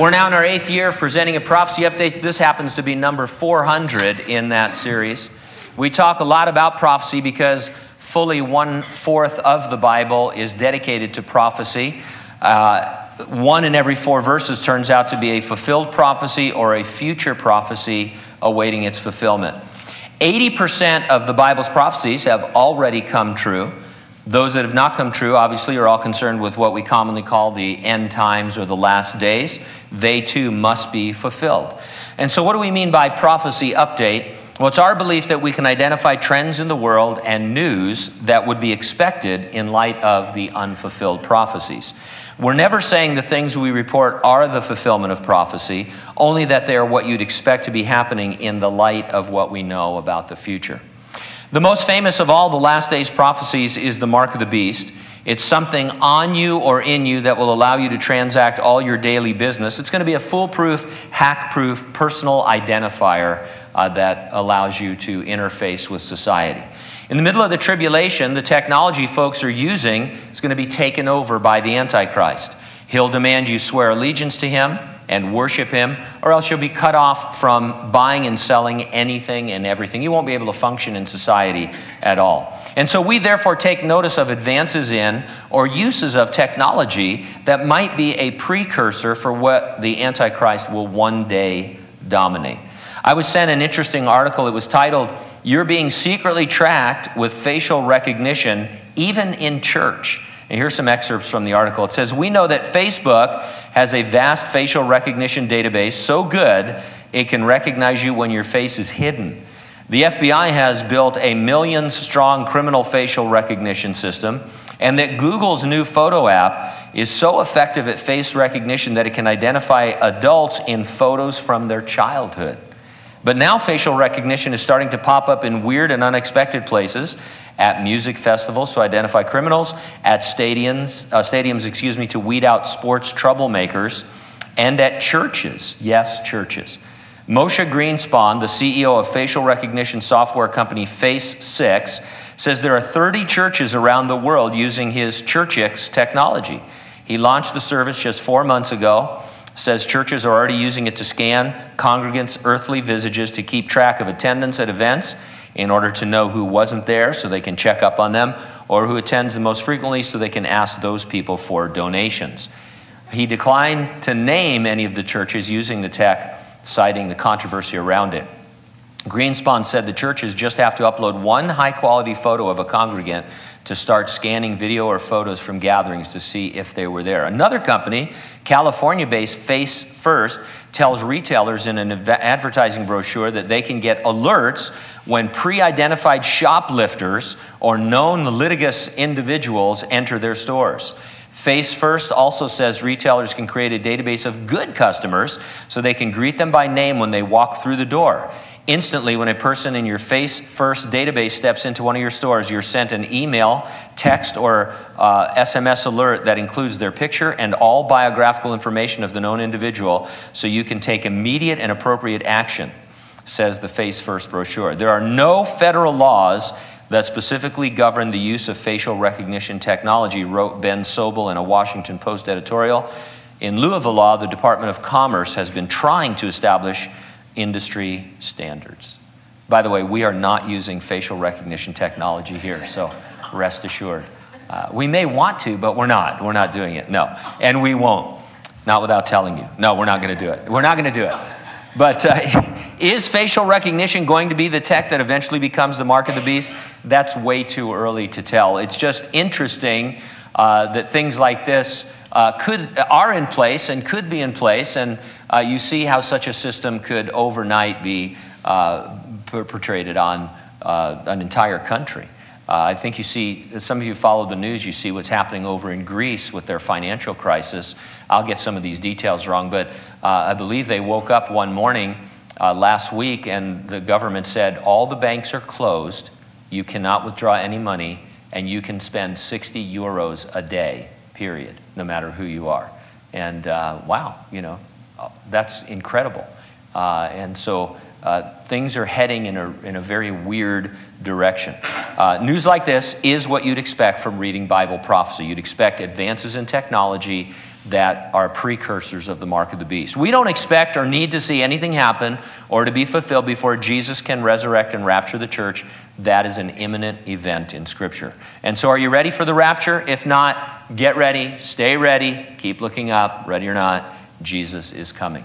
We're now in our eighth year of presenting a prophecy update. This happens to be number 400 in that series. We talk a lot about prophecy because fully one fourth of the Bible is dedicated to prophecy. Uh, one in every four verses turns out to be a fulfilled prophecy or a future prophecy awaiting its fulfillment. 80% of the Bible's prophecies have already come true. Those that have not come true, obviously, are all concerned with what we commonly call the end times or the last days. They too must be fulfilled. And so, what do we mean by prophecy update? Well, it's our belief that we can identify trends in the world and news that would be expected in light of the unfulfilled prophecies. We're never saying the things we report are the fulfillment of prophecy, only that they are what you'd expect to be happening in the light of what we know about the future. The most famous of all the last days prophecies is the mark of the beast. It's something on you or in you that will allow you to transact all your daily business. It's going to be a foolproof, hack proof personal identifier uh, that allows you to interface with society. In the middle of the tribulation, the technology folks are using is going to be taken over by the Antichrist. He'll demand you swear allegiance to him and worship him, or else you'll be cut off from buying and selling anything and everything. You won't be able to function in society at all. And so we therefore take notice of advances in or uses of technology that might be a precursor for what the Antichrist will one day dominate. I was sent an interesting article. It was titled, You're Being Secretly Tracked with Facial Recognition, Even in Church. And here's some excerpts from the article. It says, We know that Facebook has a vast facial recognition database so good it can recognize you when your face is hidden. The FBI has built a million strong criminal facial recognition system, and that Google's new photo app is so effective at face recognition that it can identify adults in photos from their childhood. But now facial recognition is starting to pop up in weird and unexpected places at music festivals to identify criminals, at stadiums, uh, stadiums, excuse me, to weed out sports troublemakers, and at churches. Yes, churches. Moshe Greenspan, the CEO of facial recognition software company Face6, says there are 30 churches around the world using his Churchix technology. He launched the service just four months ago says churches are already using it to scan congregants' earthly visages to keep track of attendance at events in order to know who wasn't there so they can check up on them, or who attends the most frequently so they can ask those people for donations. He declined to name any of the churches using the tech, citing the controversy around it. Greenspan said the churches just have to upload one high quality photo of a congregant to start scanning video or photos from gatherings to see if they were there. Another company, California based Face First, tells retailers in an advertising brochure that they can get alerts when pre identified shoplifters or known litigious individuals enter their stores. Face First also says retailers can create a database of good customers so they can greet them by name when they walk through the door. Instantly, when a person in your Face First database steps into one of your stores, you're sent an email, text, or uh, SMS alert that includes their picture and all biographical information of the known individual so you can take immediate and appropriate action, says the Face First brochure. There are no federal laws that specifically govern the use of facial recognition technology, wrote Ben Sobel in a Washington Post editorial. In lieu of a law, the Department of Commerce has been trying to establish industry standards. By the way, we are not using facial recognition technology here, so rest assured. Uh, we may want to, but we're not. We're not doing it. No. And we won't. Not without telling you. No, we're not going to do it. We're not going to do it. But uh, is facial recognition going to be the tech that eventually becomes the mark of the beast? That's way too early to tell. It's just interesting uh, that things like this uh, could, are in place and could be in place, and uh, you see how such a system could overnight be uh, perpetrated on uh, an entire country. Uh, I think you see, some of you follow the news, you see what's happening over in Greece with their financial crisis. I'll get some of these details wrong, but uh, I believe they woke up one morning last week and the government said all the banks are closed, you cannot withdraw any money, and you can spend 60 euros a day period, no matter who you are. And uh, wow, you know, that's incredible. Uh, and so uh, things are heading in a, in a very weird direction. Uh, news like this is what you'd expect from reading Bible prophecy. You'd expect advances in technology that are precursors of the mark of the beast. We don't expect or need to see anything happen or to be fulfilled before Jesus can resurrect and rapture the church. That is an imminent event in Scripture. And so, are you ready for the rapture? If not, get ready, stay ready, keep looking up, ready or not, Jesus is coming.